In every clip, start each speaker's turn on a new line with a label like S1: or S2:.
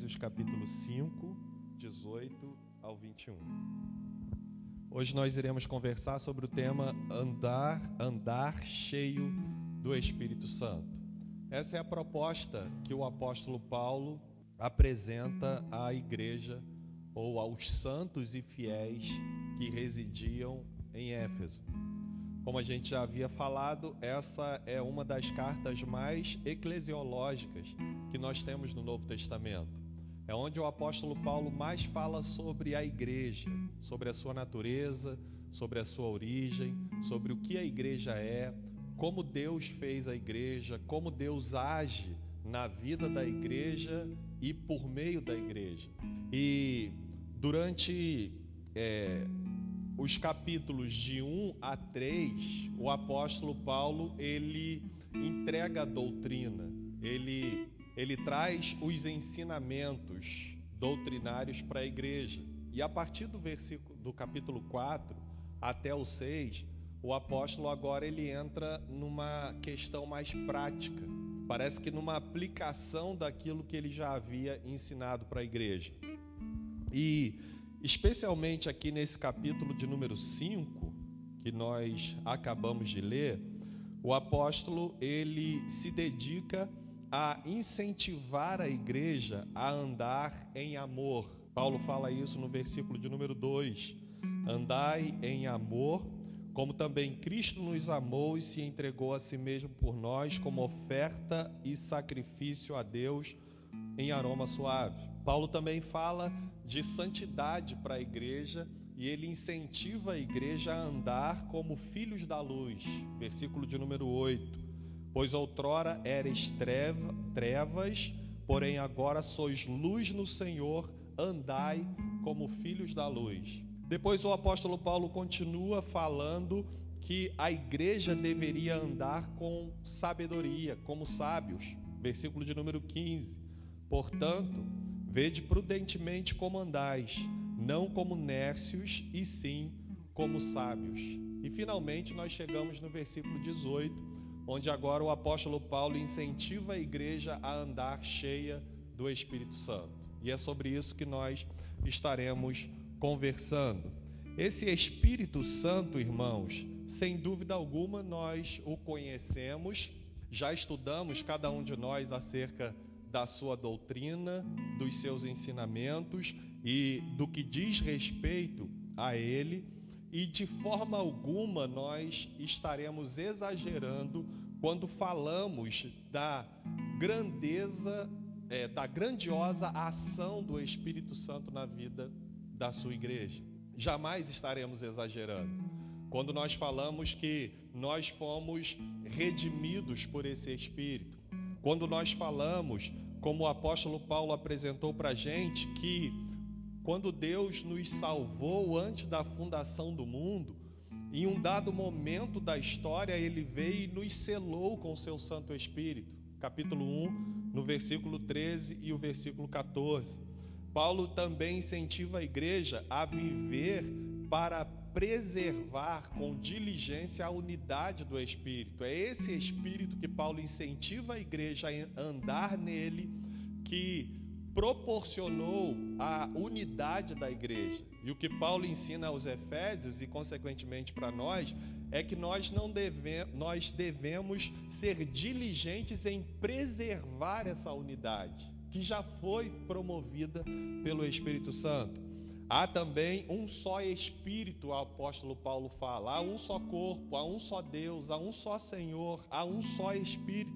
S1: Efésios capítulo 5, 18 ao 21. Hoje nós iremos conversar sobre o tema andar, andar cheio do Espírito Santo. Essa é a proposta que o apóstolo Paulo apresenta à igreja ou aos santos e fiéis que residiam em Éfeso. Como a gente já havia falado, essa é uma das cartas mais eclesiológicas que nós temos no Novo Testamento. É onde o apóstolo Paulo mais fala sobre a igreja, sobre a sua natureza, sobre a sua origem, sobre o que a igreja é, como Deus fez a igreja, como Deus age na vida da igreja e por meio da igreja. E durante é, os capítulos de 1 a 3, o apóstolo Paulo, ele entrega a doutrina, ele, ele traz os ensinamentos doutrinários para a igreja. E a partir do versículo do capítulo 4 até o 6, o apóstolo agora ele entra numa questão mais prática. Parece que numa aplicação daquilo que ele já havia ensinado para a igreja. E especialmente aqui nesse capítulo de número 5, que nós acabamos de ler, o apóstolo ele se dedica a incentivar a igreja a andar em amor. Paulo fala isso no versículo de número 2. Andai em amor, como também Cristo nos amou e se entregou a si mesmo por nós como oferta e sacrifício a Deus em aroma suave. Paulo também fala de santidade para a igreja e ele incentiva a igreja a andar como filhos da luz. Versículo de número 8. Pois outrora eres trevas, porém agora sois luz no Senhor, andai como filhos da luz. Depois o apóstolo Paulo continua falando que a igreja deveria andar com sabedoria, como sábios. Versículo de número 15. Portanto, Vede prudentemente como andais, não como nércios, e sim como sábios. E finalmente nós chegamos no versículo 18, onde agora o apóstolo Paulo incentiva a igreja a andar cheia do Espírito Santo. E é sobre isso que nós estaremos conversando. Esse Espírito Santo, irmãos, sem dúvida alguma nós o conhecemos, já estudamos cada um de nós acerca da sua doutrina, dos seus ensinamentos e do que diz respeito a ele, e de forma alguma nós estaremos exagerando quando falamos da grandeza, é, da grandiosa ação do Espírito Santo na vida da sua igreja. Jamais estaremos exagerando. Quando nós falamos que nós fomos redimidos por esse Espírito, quando nós falamos, como o apóstolo Paulo apresentou para a gente, que quando Deus nos salvou antes da fundação do mundo, em um dado momento da história, ele veio e nos selou com seu Santo Espírito. Capítulo 1, no versículo 13 e o versículo 14. Paulo também incentiva a igreja a viver para preservar com diligência a unidade do Espírito. É esse Espírito que Paulo incentiva a igreja a andar nele, que proporcionou a unidade da igreja. E o que Paulo ensina aos Efésios e, consequentemente, para nós, é que nós não devemos, nós devemos ser diligentes em preservar essa unidade, que já foi promovida pelo Espírito Santo. Há também um só Espírito, o apóstolo Paulo fala. Há um só corpo, há um só Deus, há um só Senhor, há um só Espírito.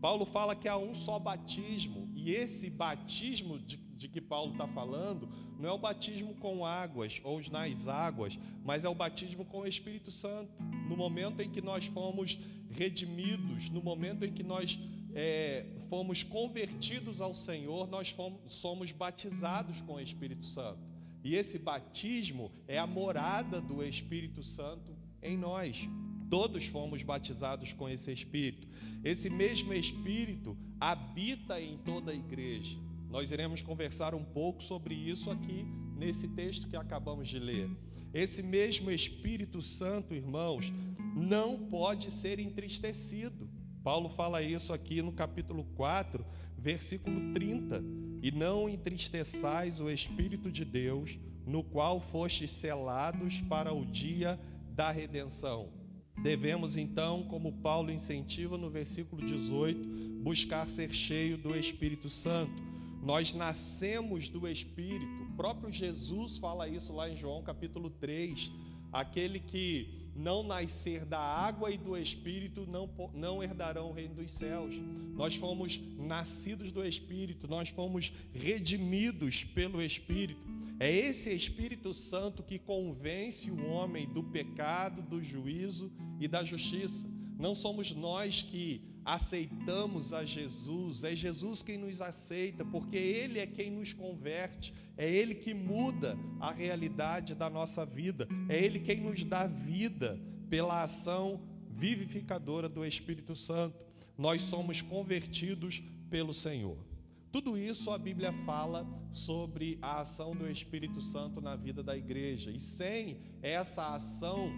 S1: Paulo fala que há um só batismo, esse batismo de, de que Paulo está falando não é o batismo com águas ou nas águas, mas é o batismo com o Espírito Santo. No momento em que nós fomos redimidos, no momento em que nós é, fomos convertidos ao Senhor, nós fomos, somos batizados com o Espírito Santo. E esse batismo é a morada do Espírito Santo em nós. Todos fomos batizados com esse Espírito. Esse mesmo Espírito habita em toda a igreja. Nós iremos conversar um pouco sobre isso aqui nesse texto que acabamos de ler. Esse mesmo Espírito Santo, irmãos, não pode ser entristecido. Paulo fala isso aqui no capítulo 4, versículo 30. E não entristeçais o Espírito de Deus, no qual fostes selados para o dia da redenção. Devemos então, como Paulo incentiva no versículo 18, buscar ser cheio do Espírito Santo. Nós nascemos do Espírito. O próprio Jesus fala isso lá em João capítulo 3. Aquele que não nascer da água e do Espírito não, não herdarão o reino dos céus. Nós fomos nascidos do Espírito, nós fomos redimidos pelo Espírito. É esse Espírito Santo que convence o homem do pecado, do juízo e da justiça. Não somos nós que aceitamos a Jesus, é Jesus quem nos aceita, porque Ele é quem nos converte, é Ele que muda a realidade da nossa vida, é Ele quem nos dá vida pela ação vivificadora do Espírito Santo. Nós somos convertidos pelo Senhor. Tudo isso a Bíblia fala sobre a ação do Espírito Santo na vida da igreja, e sem essa ação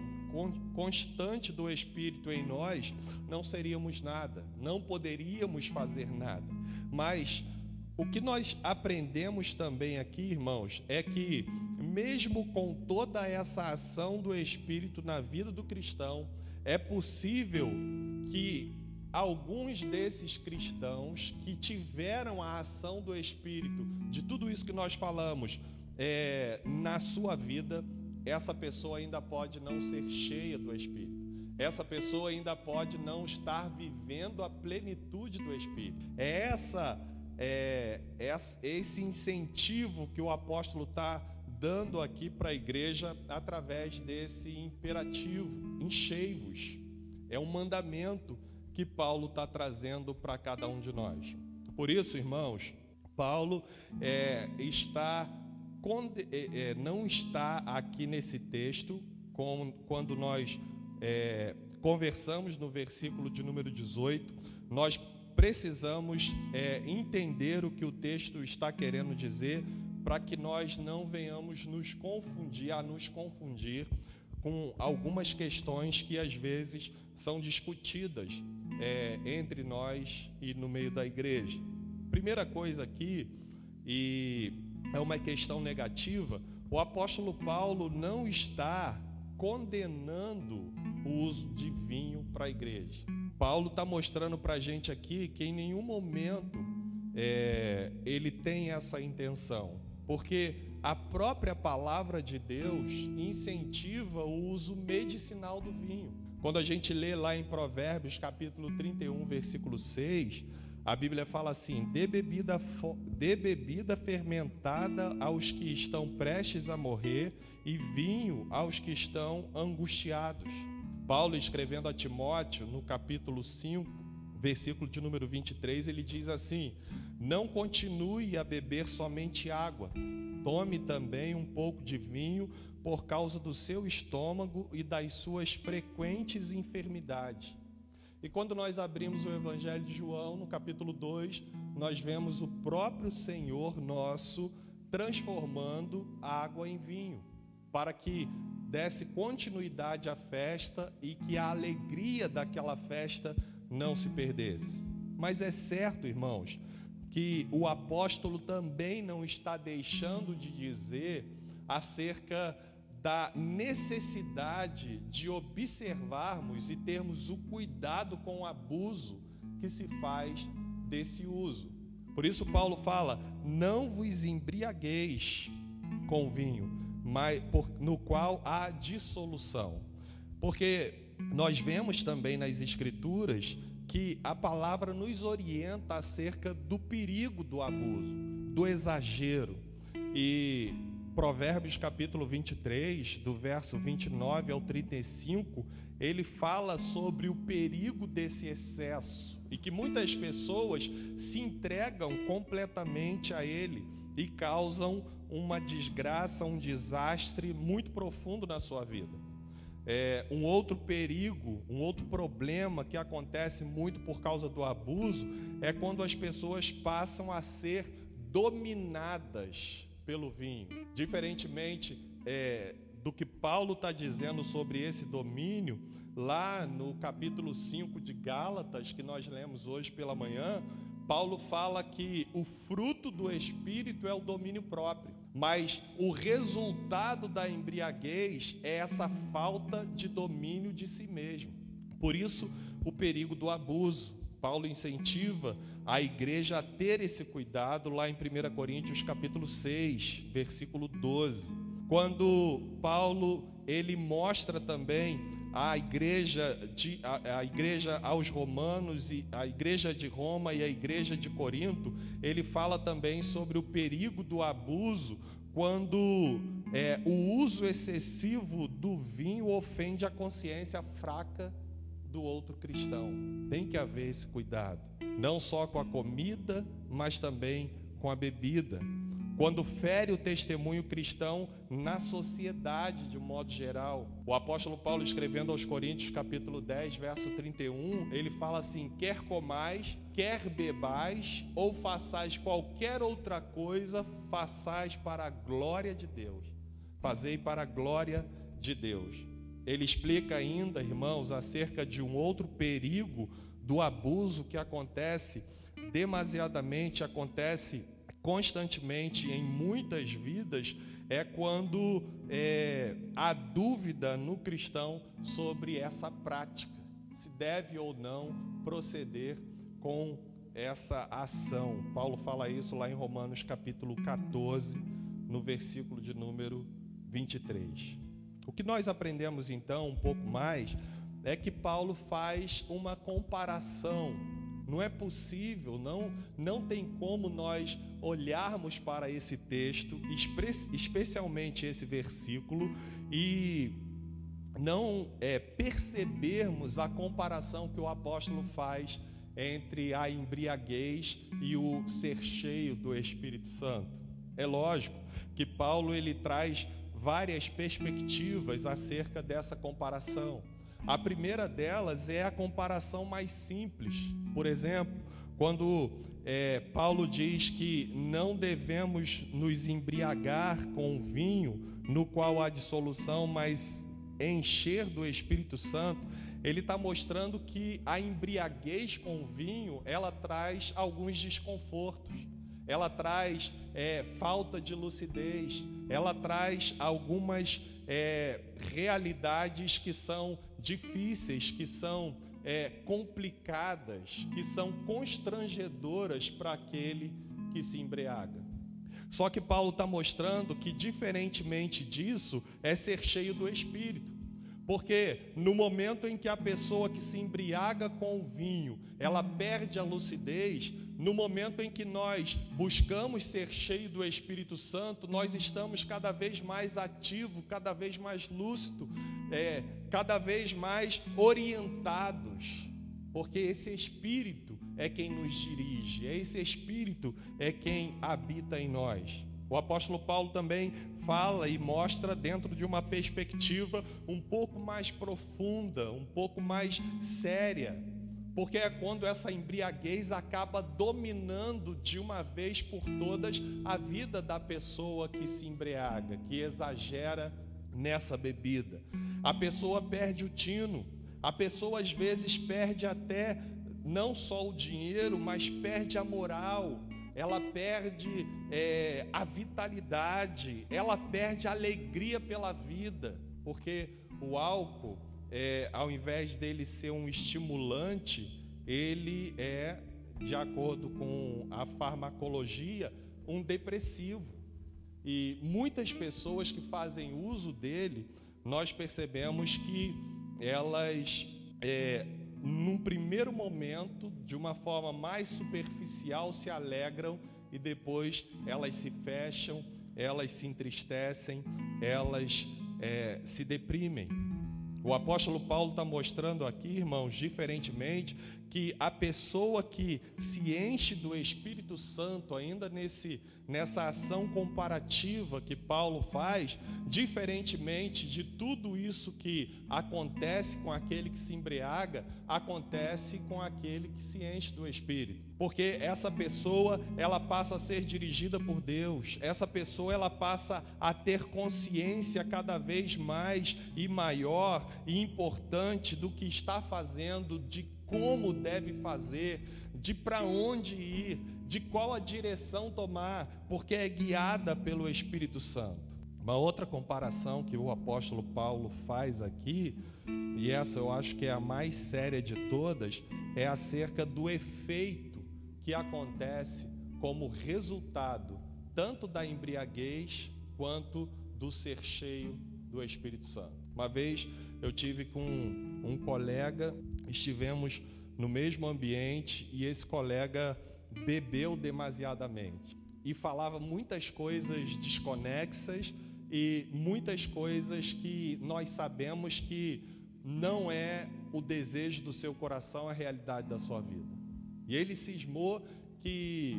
S1: constante do Espírito em nós, não seríamos nada, não poderíamos fazer nada. Mas o que nós aprendemos também aqui, irmãos, é que, mesmo com toda essa ação do Espírito na vida do cristão, é possível que alguns desses cristãos que tiveram a ação do Espírito, de tudo isso que nós falamos, é, na sua vida, essa pessoa ainda pode não ser cheia do Espírito. Essa pessoa ainda pode não estar vivendo a plenitude do Espírito. É essa é, esse incentivo que o apóstolo está dando aqui para a igreja através desse imperativo: enchei-vos. É um mandamento que Paulo está trazendo para cada um de nós. Por isso, irmãos, Paulo é, está é, é, não está aqui nesse texto com, quando nós é, conversamos no versículo de número 18, nós precisamos é, entender o que o texto está querendo dizer para que nós não venhamos nos confundir, a nos confundir com algumas questões que às vezes são discutidas é, entre nós e no meio da igreja. Primeira coisa aqui, e é uma questão negativa, o apóstolo Paulo não está condenando o uso de vinho para a igreja. Paulo está mostrando para a gente aqui que em nenhum momento é, ele tem essa intenção, porque a própria palavra de Deus incentiva o uso medicinal do vinho. Quando a gente lê lá em Provérbios capítulo 31, versículo 6, a Bíblia fala assim: dê bebida, dê bebida fermentada aos que estão prestes a morrer e vinho aos que estão angustiados. Paulo, escrevendo a Timóteo, no capítulo 5, versículo de número 23, ele diz assim: Não continue a beber somente água, tome também um pouco de vinho por causa do seu estômago e das suas frequentes enfermidades e quando nós abrimos o Evangelho de João, no capítulo 2, nós vemos o próprio Senhor nosso transformando água em vinho, para que desse continuidade à festa e que a alegria daquela festa não se perdesse. Mas é certo, irmãos, que o apóstolo também não está deixando de dizer acerca da necessidade de observarmos e termos o cuidado com o abuso que se faz desse uso. Por isso, Paulo fala: não vos embriagueis com vinho, mas, por, no qual há dissolução. Porque nós vemos também nas Escrituras que a palavra nos orienta acerca do perigo do abuso, do exagero. E Provérbios capítulo 23, do verso 29 ao 35, ele fala sobre o perigo desse excesso e que muitas pessoas se entregam completamente a ele e causam uma desgraça, um desastre muito profundo na sua vida. É, um outro perigo, um outro problema que acontece muito por causa do abuso é quando as pessoas passam a ser dominadas pelo vinho. Diferentemente é, do que Paulo está dizendo sobre esse domínio, lá no capítulo 5 de Gálatas, que nós lemos hoje pela manhã, Paulo fala que o fruto do espírito é o domínio próprio, mas o resultado da embriaguez é essa falta de domínio de si mesmo. Por isso, o perigo do abuso. Paulo incentiva a igreja a ter esse cuidado lá em 1 Coríntios capítulo 6, versículo 12. Quando Paulo ele mostra também a igreja, de, a, a, igreja aos romanos e a igreja de Roma e a igreja de Corinto, ele fala também sobre o perigo do abuso quando é, o uso excessivo do vinho ofende a consciência fraca do outro cristão. Tem que haver esse cuidado, não só com a comida, mas também com a bebida quando fere o testemunho cristão na sociedade de um modo geral. O apóstolo Paulo, escrevendo aos Coríntios, capítulo 10, verso 31, ele fala assim: quer comais, quer bebais, ou façais qualquer outra coisa, façais para a glória de Deus. Fazei para a glória de Deus. Ele explica ainda, irmãos, acerca de um outro perigo do abuso que acontece demasiadamente, acontece constantemente em muitas vidas é quando é, há dúvida no cristão sobre essa prática, se deve ou não proceder com essa ação. Paulo fala isso lá em Romanos capítulo 14, no versículo de número 23. O que nós aprendemos então um pouco mais é que Paulo faz uma comparação não é possível, não, não tem como nós olharmos para esse texto, especialmente esse versículo, e não é, percebermos a comparação que o apóstolo faz entre a embriaguez e o ser cheio do Espírito Santo. É lógico que Paulo ele traz várias perspectivas acerca dessa comparação. A primeira delas é a comparação mais simples. Por exemplo, quando é, Paulo diz que não devemos nos embriagar com vinho no qual há dissolução, mas encher do Espírito Santo, ele está mostrando que a embriaguez com vinho ela traz alguns desconfortos, ela traz é, falta de lucidez, ela traz algumas é, realidades que são difíceis, que são é, complicadas, que são constrangedoras para aquele que se embriaga. Só que Paulo está mostrando que, diferentemente disso, é ser cheio do Espírito. Porque no momento em que a pessoa que se embriaga com o vinho, ela perde a lucidez, no momento em que nós buscamos ser cheio do Espírito Santo, nós estamos cada vez mais ativo, cada vez mais lúcido, é, cada vez mais orientados, porque esse Espírito é quem nos dirige, é esse Espírito é quem habita em nós. O apóstolo Paulo também fala e mostra dentro de uma perspectiva um pouco mais profunda, um pouco mais séria porque é quando essa embriaguez acaba dominando de uma vez por todas a vida da pessoa que se embriaga, que exagera nessa bebida. A pessoa perde o tino, a pessoa às vezes perde até não só o dinheiro, mas perde a moral, ela perde é, a vitalidade, ela perde a alegria pela vida, porque o álcool é, ao invés dele ser um estimulante, ele é, de acordo com a farmacologia, um depressivo. E muitas pessoas que fazem uso dele, nós percebemos que elas, é, num primeiro momento, de uma forma mais superficial, se alegram e depois elas se fecham, elas se entristecem, elas é, se deprimem. O apóstolo Paulo está mostrando aqui, irmãos, diferentemente, que a pessoa que se enche do Espírito Santo, ainda nesse, nessa ação comparativa que Paulo faz, diferentemente de tudo isso que acontece com aquele que se embriaga, acontece com aquele que se enche do Espírito. Porque essa pessoa, ela passa a ser dirigida por Deus. Essa pessoa, ela passa a ter consciência cada vez mais e maior e importante do que está fazendo, de como deve fazer, de para onde ir, de qual a direção tomar, porque é guiada pelo Espírito Santo. Uma outra comparação que o apóstolo Paulo faz aqui, e essa eu acho que é a mais séria de todas, é acerca do efeito que acontece como resultado tanto da embriaguez quanto do ser cheio do Espírito Santo. Uma vez eu tive com um colega, estivemos no mesmo ambiente e esse colega bebeu demasiadamente e falava muitas coisas desconexas e muitas coisas que nós sabemos que não é o desejo do seu coração a realidade da sua vida. E ele cismou que,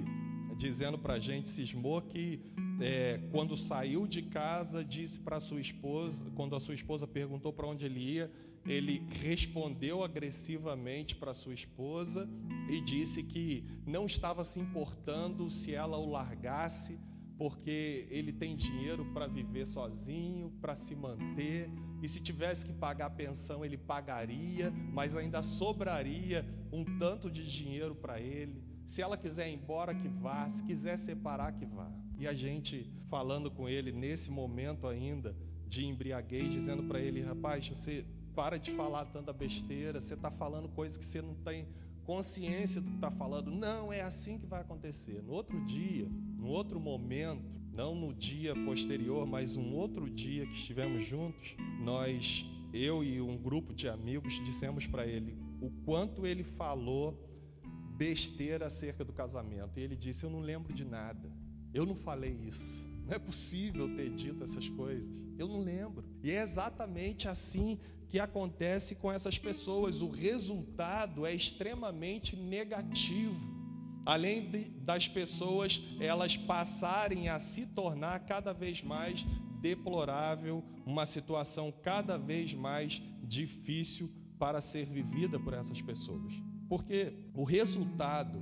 S1: dizendo para a gente, cismou que é, quando saiu de casa, disse para sua esposa, quando a sua esposa perguntou para onde ele ia, ele respondeu agressivamente para sua esposa e disse que não estava se importando se ela o largasse, porque ele tem dinheiro para viver sozinho, para se manter, e se tivesse que pagar pensão, ele pagaria, mas ainda sobraria um tanto de dinheiro para ele. Se ela quiser ir embora, que vá, se quiser separar, que vá. E a gente falando com ele nesse momento ainda de embriaguez, dizendo para ele: rapaz, você para de falar tanta besteira, você está falando coisas que você não tem consciência do que está falando. Não, é assim que vai acontecer. No outro dia, no outro momento, não no dia posterior, mas um outro dia que estivemos juntos, nós, eu e um grupo de amigos, dissemos para ele o quanto ele falou besteira acerca do casamento. E ele disse: Eu não lembro de nada. Eu não falei isso. Não é possível ter dito essas coisas. Eu não lembro. E é exatamente assim que acontece com essas pessoas. O resultado é extremamente negativo. Além de, das pessoas elas passarem a se tornar cada vez mais deplorável, uma situação cada vez mais difícil para ser vivida por essas pessoas. Porque o resultado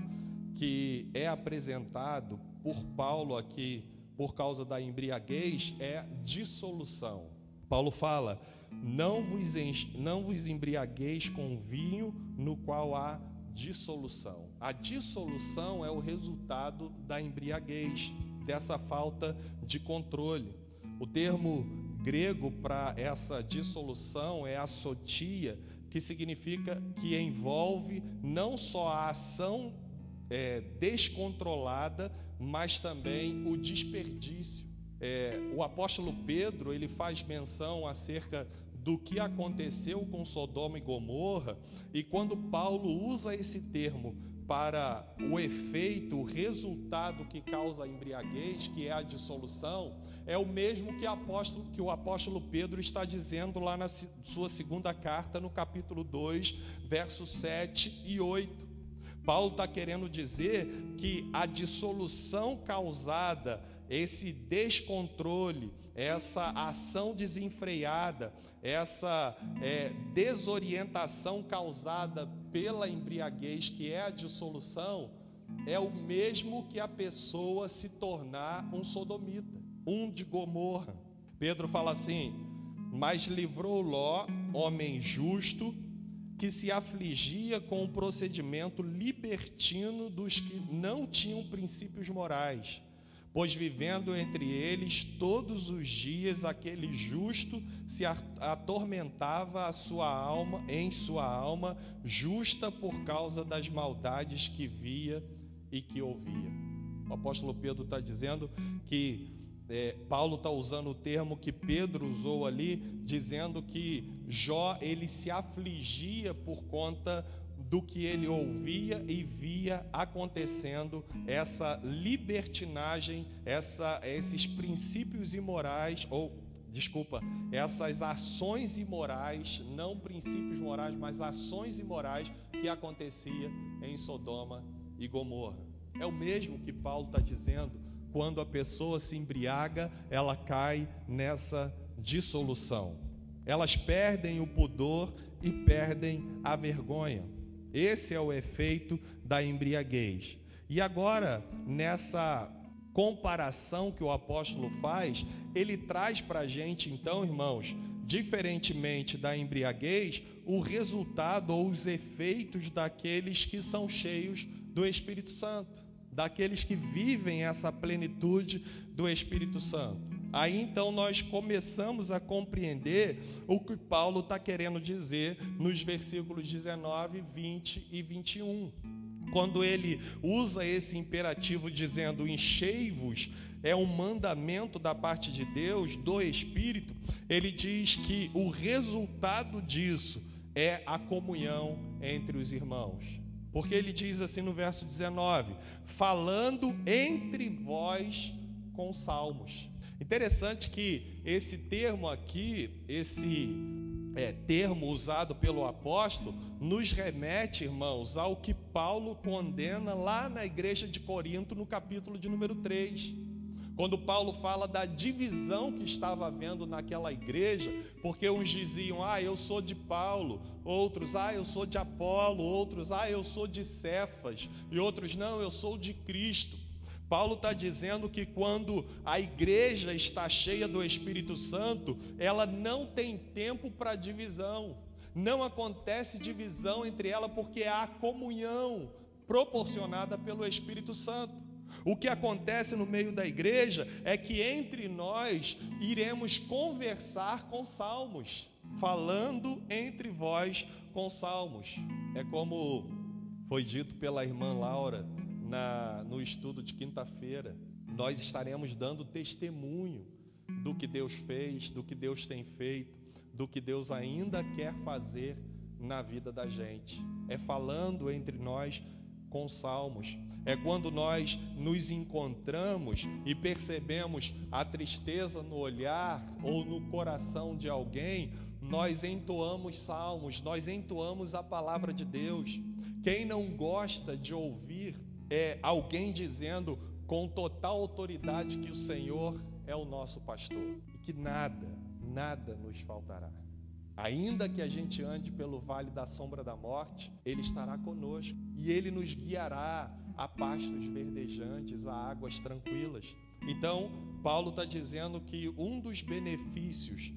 S1: que é apresentado por Paulo aqui, por causa da embriaguez, é dissolução. Paulo fala: não vos, não vos embriagueis com vinho no qual há dissolução. A dissolução é o resultado da embriaguez, dessa falta de controle. O termo grego para essa dissolução é assotia, que significa que envolve não só a ação é, descontrolada, mas também o desperdício. É, o apóstolo Pedro ele faz menção acerca do que aconteceu com Sodoma e Gomorra, e quando Paulo usa esse termo para o efeito, o resultado que causa a embriaguez, que é a dissolução, é o mesmo que, apóstolo, que o apóstolo Pedro está dizendo lá na sua segunda carta, no capítulo 2, versos 7 e 8. Paulo está querendo dizer que a dissolução causada, esse descontrole, essa ação desenfreada, essa é, desorientação causada pela embriaguez, que é a dissolução, é o mesmo que a pessoa se tornar um sodomita, um de Gomorra. Pedro fala assim: Mas livrou Ló, homem justo, que se afligia com o procedimento libertino dos que não tinham princípios morais, pois vivendo entre eles todos os dias aquele justo se atormentava a sua alma em sua alma justa por causa das maldades que via e que ouvia. O apóstolo Pedro está dizendo que é, Paulo está usando o termo que Pedro usou ali, dizendo que Jó ele se afligia por conta do que ele ouvia e via acontecendo, essa libertinagem, essa, esses princípios imorais, ou, desculpa, essas ações imorais, não princípios morais, mas ações imorais que acontecia em Sodoma e Gomorra. É o mesmo que Paulo está dizendo quando a pessoa se embriaga, ela cai nessa dissolução. Elas perdem o pudor e perdem a vergonha. Esse é o efeito da embriaguez. E agora, nessa comparação que o apóstolo faz, ele traz para a gente, então, irmãos, diferentemente da embriaguez, o resultado ou os efeitos daqueles que são cheios do Espírito Santo, daqueles que vivem essa plenitude do Espírito Santo. Aí então nós começamos a compreender o que Paulo está querendo dizer nos versículos 19, 20 e 21. Quando ele usa esse imperativo dizendo enchei-vos, é um mandamento da parte de Deus, do Espírito, ele diz que o resultado disso é a comunhão entre os irmãos. Porque ele diz assim no verso 19: falando entre vós com salmos. Interessante que esse termo aqui, esse é, termo usado pelo apóstolo, nos remete, irmãos, ao que Paulo condena lá na igreja de Corinto, no capítulo de número 3. Quando Paulo fala da divisão que estava havendo naquela igreja, porque uns diziam, ah, eu sou de Paulo, outros, ah, eu sou de Apolo, outros, ah, eu sou de Cefas, e outros, não, eu sou de Cristo. Paulo está dizendo que quando a igreja está cheia do Espírito Santo, ela não tem tempo para divisão. Não acontece divisão entre ela porque há comunhão proporcionada pelo Espírito Santo. O que acontece no meio da igreja é que entre nós iremos conversar com salmos, falando entre vós com salmos. É como foi dito pela irmã Laura na, no estudo de quinta-feira, nós estaremos dando testemunho do que Deus fez, do que Deus tem feito, do que Deus ainda quer fazer na vida da gente. É falando entre nós com salmos. É quando nós nos encontramos e percebemos a tristeza no olhar ou no coração de alguém, nós entoamos salmos, nós entoamos a palavra de Deus. Quem não gosta de ouvir é alguém dizendo com total autoridade que o Senhor é o nosso pastor e que nada, nada nos faltará. Ainda que a gente ande pelo vale da sombra da morte, Ele estará conosco e Ele nos guiará a pastos verdejantes, a águas tranquilas. Então, Paulo está dizendo que um dos benefícios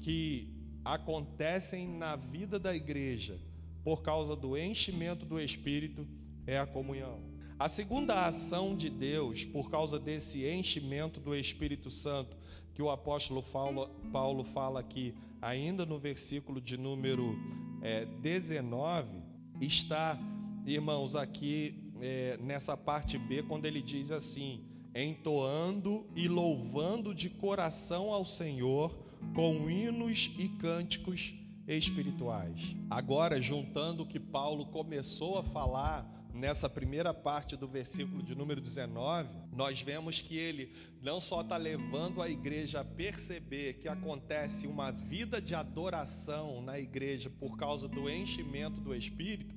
S1: que acontecem na vida da igreja por causa do enchimento do Espírito é a comunhão. A segunda ação de Deus, por causa desse enchimento do Espírito Santo, que o apóstolo Paulo, Paulo fala aqui, ainda no versículo de número é, 19, está, irmãos, aqui é, nessa parte B, quando ele diz assim: entoando e louvando de coração ao Senhor com hinos e cânticos espirituais. Agora, juntando o que Paulo começou a falar nessa primeira parte do versículo de número 19, nós vemos que ele não só está levando a igreja a perceber que acontece uma vida de adoração na igreja por causa do enchimento do Espírito,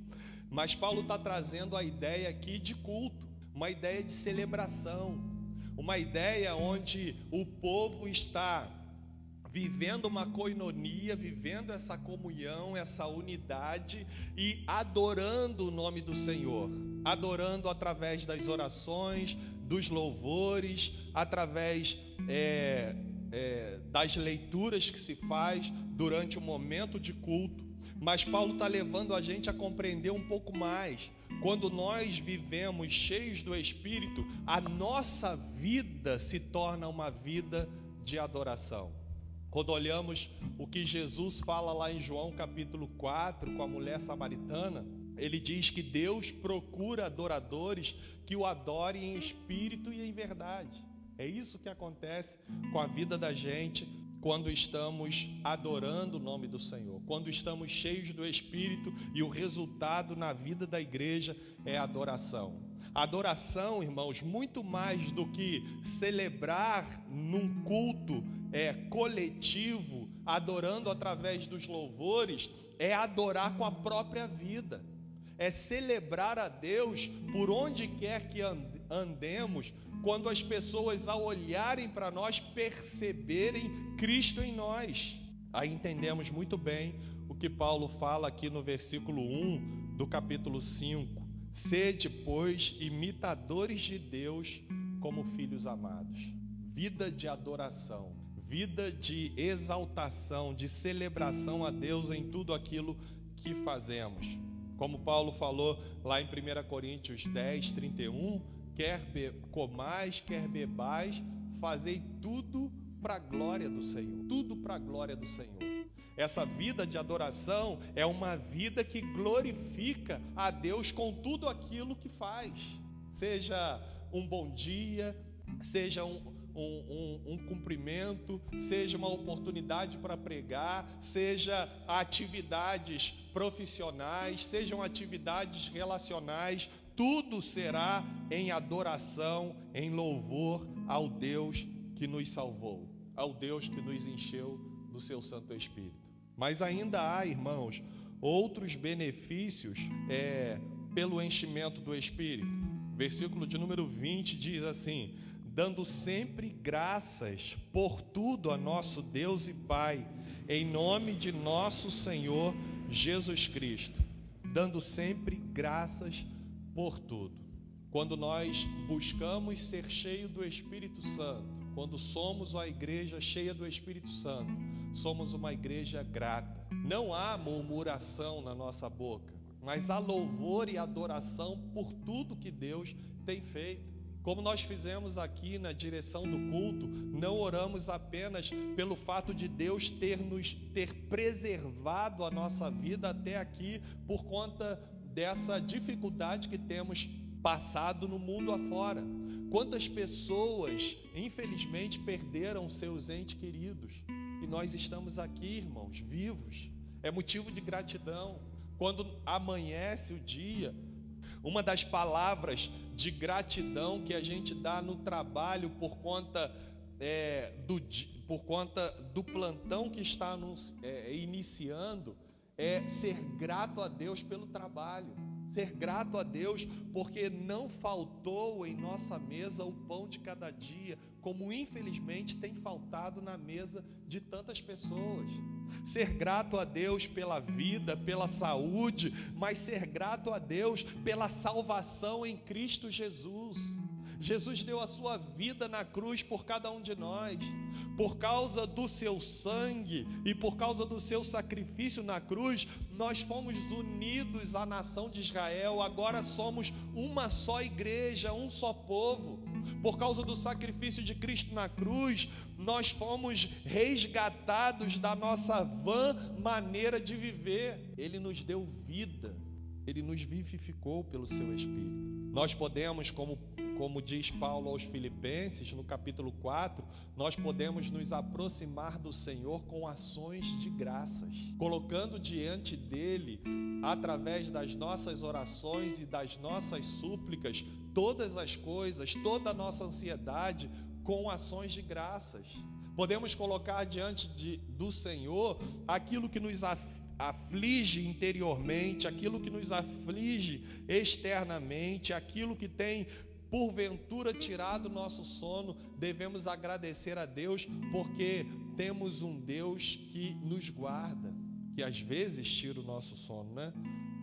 S1: mas Paulo está trazendo a ideia aqui de culto, uma ideia de celebração, uma ideia onde o povo está vivendo uma coinonia, vivendo essa comunhão, essa unidade e adorando o nome do Senhor, adorando através das orações, dos louvores, através é, é, das leituras que se faz durante o momento de culto. Mas Paulo está levando a gente a compreender um pouco mais. Quando nós vivemos cheios do Espírito, a nossa vida se torna uma vida de adoração. Quando olhamos o que Jesus fala lá em João capítulo 4 com a mulher samaritana, ele diz que Deus procura adoradores que o adorem em espírito e em verdade. É isso que acontece com a vida da gente quando estamos adorando o nome do Senhor, quando estamos cheios do Espírito e o resultado na vida da igreja é adoração. Adoração, irmãos, muito mais do que celebrar num culto é, coletivo, adorando através dos louvores, é adorar com a própria vida, é celebrar a Deus por onde quer que andemos, quando as pessoas, ao olharem para nós, perceberem Cristo em nós. Aí entendemos muito bem o que Paulo fala aqui no versículo 1 do capítulo 5. Sede, pois, imitadores de Deus como filhos amados. Vida de adoração vida de exaltação, de celebração a Deus em tudo aquilo que fazemos. Como Paulo falou lá em 1 Coríntios 10, 31, quer comais, quer bebais, fazei tudo para a glória do Senhor. Tudo para a glória do Senhor. Essa vida de adoração é uma vida que glorifica a Deus com tudo aquilo que faz. Seja um bom dia, seja um, um, um, um cumprimento, seja uma oportunidade para pregar, seja atividades profissionais, sejam atividades relacionais, tudo será em adoração, em louvor ao Deus que nos salvou, ao Deus que nos encheu do seu Santo Espírito. Mas ainda há, irmãos, outros benefícios é, pelo enchimento do Espírito. Versículo de número 20 diz assim: dando sempre graças por tudo a nosso Deus e Pai, em nome de nosso Senhor Jesus Cristo, dando sempre graças por tudo. Quando nós buscamos ser cheio do Espírito Santo, quando somos a igreja cheia do Espírito Santo, somos uma igreja grata. Não há murmuração na nossa boca, mas há louvor e adoração por tudo que Deus tem feito. Como nós fizemos aqui na direção do culto, não oramos apenas pelo fato de Deus ter nos ter preservado a nossa vida até aqui por conta dessa dificuldade que temos passado no mundo afora. Quantas pessoas, infelizmente, perderam seus entes queridos e nós estamos aqui, irmãos, vivos. É motivo de gratidão. Quando amanhece o dia, uma das palavras de gratidão que a gente dá no trabalho por conta, é, do, por conta do plantão que está nos, é, iniciando é ser grato a Deus pelo trabalho. Ser grato a Deus porque não faltou em nossa mesa o pão de cada dia, como infelizmente tem faltado na mesa de tantas pessoas ser grato a Deus pela vida, pela saúde, mas ser grato a Deus pela salvação em Cristo Jesus. Jesus deu a sua vida na cruz por cada um de nós. Por causa do seu sangue e por causa do seu sacrifício na cruz, nós fomos unidos à nação de Israel. Agora somos uma só igreja, um só povo. Por causa do sacrifício de Cristo na cruz, nós fomos resgatados da nossa vã maneira de viver. Ele nos deu vida, ele nos vivificou pelo seu Espírito. Nós podemos, como, como diz Paulo aos Filipenses, no capítulo 4, nós podemos nos aproximar do Senhor com ações de graças, colocando diante dele, através das nossas orações e das nossas súplicas, todas as coisas, toda a nossa ansiedade, com ações de graças. Podemos colocar diante de, do Senhor aquilo que nos aflige interiormente, aquilo que nos aflige externamente, aquilo que tem porventura tirado o nosso sono, devemos agradecer a Deus, porque temos um Deus que nos guarda, que às vezes tira o nosso sono, né?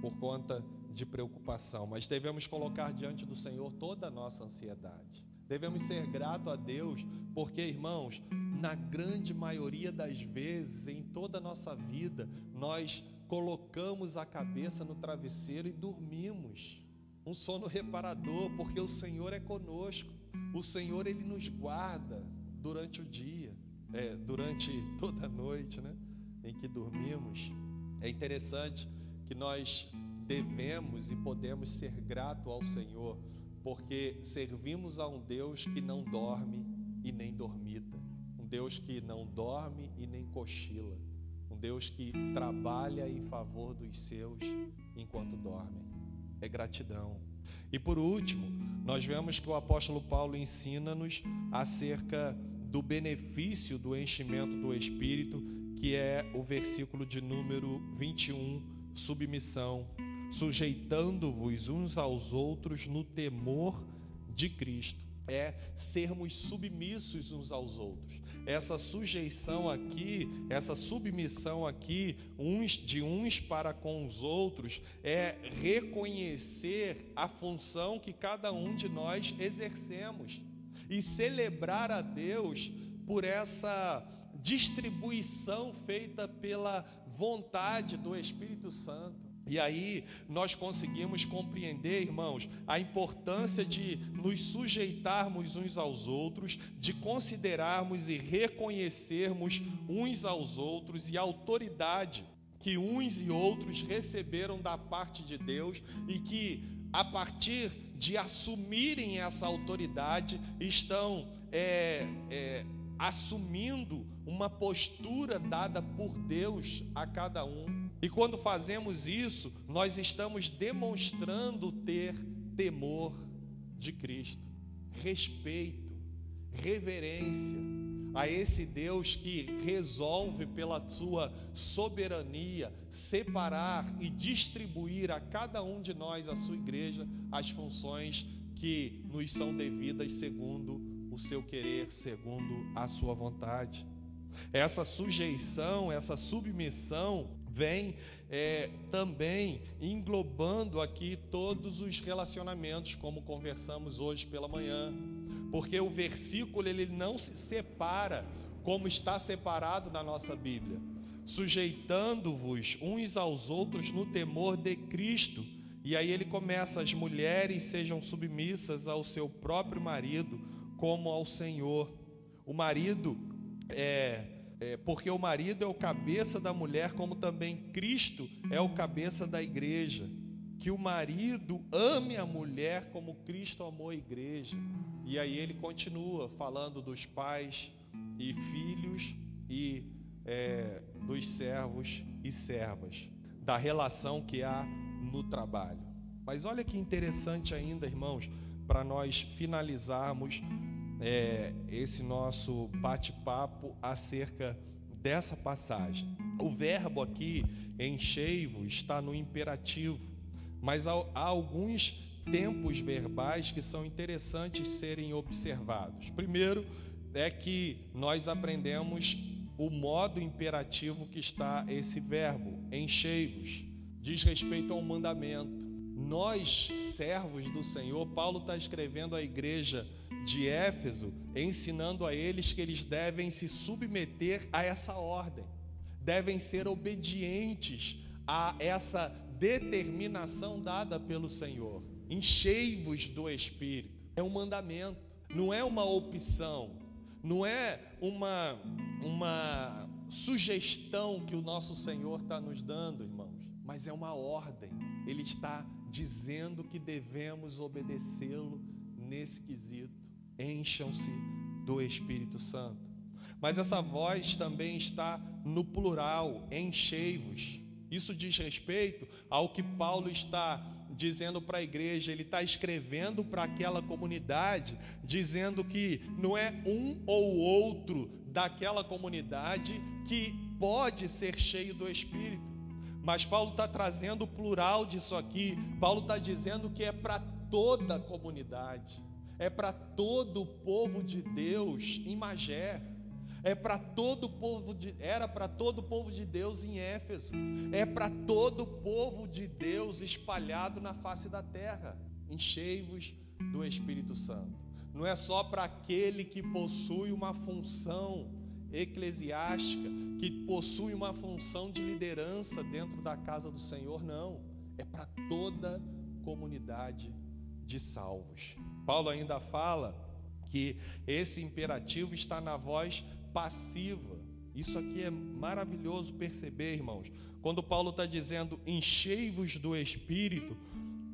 S1: Por conta de preocupação, mas devemos colocar diante do Senhor toda a nossa ansiedade. Devemos ser grato a Deus, porque, irmãos, na grande maioria das vezes, em toda a nossa vida, nós colocamos a cabeça no travesseiro e dormimos. Um sono reparador, porque o Senhor é conosco. O Senhor ele nos guarda durante o dia, é, durante toda a noite, né, em que dormimos. É interessante que nós devemos e podemos ser grato ao Senhor porque servimos a um Deus que não dorme e nem dormita, um Deus que não dorme e nem cochila, um Deus que trabalha em favor dos seus enquanto dormem. É gratidão. E por último, nós vemos que o apóstolo Paulo ensina-nos acerca do benefício do enchimento do Espírito, que é o versículo de número 21, submissão sujeitando-vos uns aos outros no temor de Cristo. É sermos submissos uns aos outros. Essa sujeição aqui, essa submissão aqui, uns de uns para com os outros, é reconhecer a função que cada um de nós exercemos e celebrar a Deus por essa distribuição feita pela vontade do Espírito Santo. E aí nós conseguimos compreender, irmãos, a importância de nos sujeitarmos uns aos outros, de considerarmos e reconhecermos uns aos outros e a autoridade que uns e outros receberam da parte de Deus e que, a partir de assumirem essa autoridade, estão é, é, assumindo uma postura dada por Deus a cada um. E quando fazemos isso, nós estamos demonstrando ter temor de Cristo, respeito, reverência a esse Deus que resolve pela sua soberania separar e distribuir a cada um de nós, a sua igreja, as funções que nos são devidas segundo o seu querer, segundo a sua vontade. Essa sujeição, essa submissão vem é, também englobando aqui todos os relacionamentos, como conversamos hoje pela manhã, porque o versículo ele não se separa como está separado na nossa Bíblia, sujeitando-vos uns aos outros no temor de Cristo. E aí ele começa: as mulheres sejam submissas ao seu próprio marido, como ao Senhor. O marido é é, porque o marido é o cabeça da mulher, como também Cristo é o cabeça da igreja. Que o marido ame a mulher como Cristo amou a igreja. E aí ele continua falando dos pais e filhos e é, dos servos e servas, da relação que há no trabalho. Mas olha que interessante ainda, irmãos, para nós finalizarmos é, esse nosso bate-papo acerca dessa passagem. O verbo aqui, enchei-vos, está no imperativo, mas há, há alguns tempos verbais que são interessantes serem observados. Primeiro, é que nós aprendemos o modo imperativo que está esse verbo, enchei-vos, diz respeito ao mandamento. Nós, servos do Senhor, Paulo está escrevendo à igreja de Éfeso, ensinando a eles que eles devem se submeter a essa ordem, devem ser obedientes a essa determinação dada pelo Senhor. Enchei-vos do Espírito. É um mandamento, não é uma opção, não é uma, uma sugestão que o nosso Senhor está nos dando, irmãos, mas é uma ordem. Ele está dizendo que devemos obedecê-lo nesse quesito encham-se do Espírito Santo. Mas essa voz também está no plural, enchei-vos. Isso diz respeito ao que Paulo está dizendo para a igreja, ele está escrevendo para aquela comunidade, dizendo que não é um ou outro daquela comunidade que pode ser cheio do Espírito. Mas Paulo está trazendo o plural disso aqui. Paulo está dizendo que é para toda a comunidade é para todo o povo de Deus em Magé. É para todo o povo de, era para todo o povo de Deus em Éfeso. É para todo o povo de Deus espalhado na face da terra. Enchei-vos do Espírito Santo. Não é só para aquele que possui uma função eclesiástica, que possui uma função de liderança dentro da casa do Senhor, não. É para toda comunidade de salvos. Paulo ainda fala que esse imperativo está na voz passiva. Isso aqui é maravilhoso perceber, irmãos. Quando Paulo está dizendo enchei-vos do Espírito,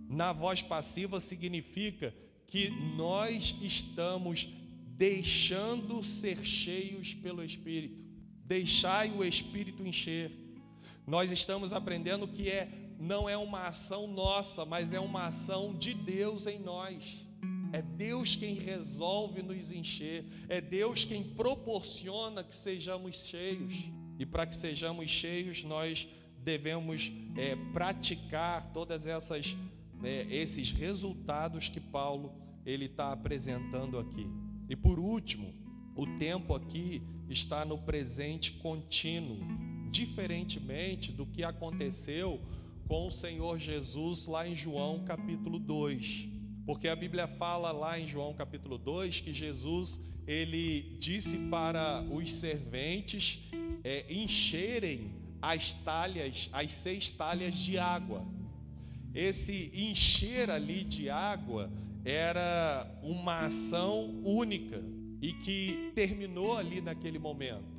S1: na voz passiva significa que nós estamos deixando ser cheios pelo Espírito. Deixai o Espírito encher. Nós estamos aprendendo que é não é uma ação nossa, mas é uma ação de Deus em nós. É Deus quem resolve nos encher, é Deus quem proporciona que sejamos cheios. E para que sejamos cheios, nós devemos é, praticar todas essas é, esses resultados que Paulo ele está apresentando aqui. E por último, o tempo aqui está no presente contínuo, diferentemente do que aconteceu com o Senhor Jesus lá em João capítulo 2. Porque a Bíblia fala lá em João capítulo 2 que Jesus ele disse para os serventes é, encherem as talhas, as seis talhas de água. Esse encher ali de água era uma ação única e que terminou ali naquele momento.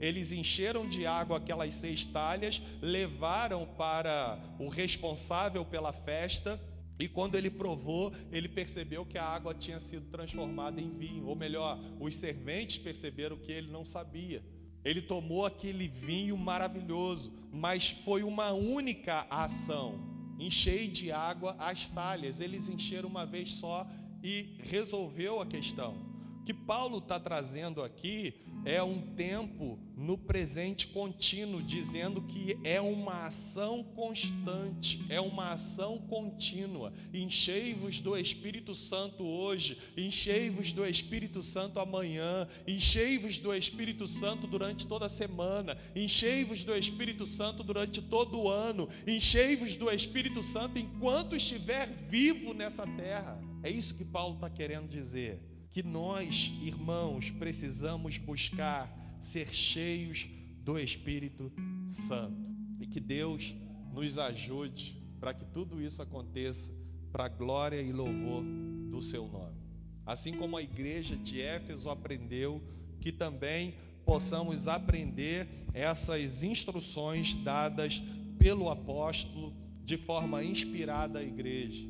S1: Eles encheram de água aquelas seis talhas, levaram para o responsável pela festa, e quando ele provou, ele percebeu que a água tinha sido transformada em vinho, ou melhor, os serventes perceberam que ele não sabia. Ele tomou aquele vinho maravilhoso, mas foi uma única ação. Enchei de água as talhas. Eles encheram uma vez só e resolveu a questão. Que Paulo está trazendo aqui é um tempo no presente contínuo, dizendo que é uma ação constante, é uma ação contínua. Enchei-vos do Espírito Santo hoje, enchei-vos do Espírito Santo amanhã, enchei-vos do Espírito Santo durante toda a semana, enchei-vos do Espírito Santo durante todo o ano, enchei-vos do Espírito Santo enquanto estiver vivo nessa terra. É isso que Paulo está querendo dizer que nós, irmãos, precisamos buscar ser cheios do Espírito Santo e que Deus nos ajude para que tudo isso aconteça para a glória e louvor do seu nome. Assim como a igreja de Éfeso aprendeu, que também possamos aprender essas instruções dadas pelo apóstolo de forma inspirada à igreja.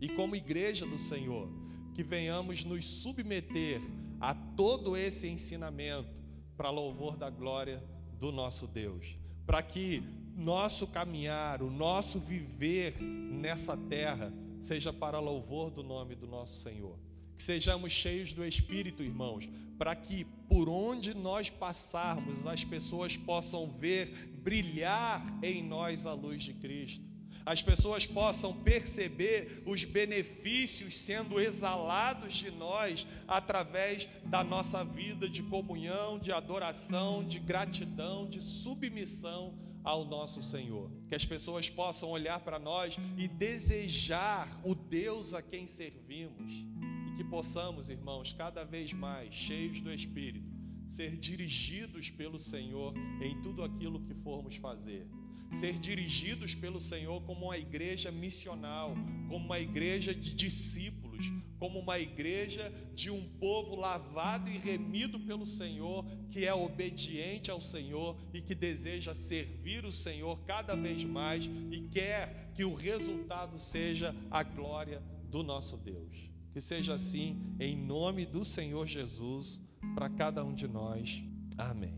S1: E como igreja do Senhor, que venhamos nos submeter a todo esse ensinamento para louvor da glória do nosso Deus, para que nosso caminhar, o nosso viver nessa terra seja para louvor do nome do nosso Senhor. Que sejamos cheios do Espírito, irmãos, para que por onde nós passarmos as pessoas possam ver brilhar em nós a luz de Cristo as pessoas possam perceber os benefícios sendo exalados de nós através da nossa vida de comunhão, de adoração, de gratidão, de submissão ao nosso Senhor. Que as pessoas possam olhar para nós e desejar o Deus a quem servimos. E que possamos, irmãos, cada vez mais, cheios do Espírito, ser dirigidos pelo Senhor em tudo aquilo que formos fazer ser dirigidos pelo Senhor como uma igreja missional, como uma igreja de discípulos, como uma igreja de um povo lavado e remido pelo Senhor, que é obediente ao Senhor e que deseja servir o Senhor cada vez mais e quer que o resultado seja a glória do nosso Deus. Que seja assim, em nome do Senhor Jesus, para cada um de nós. Amém.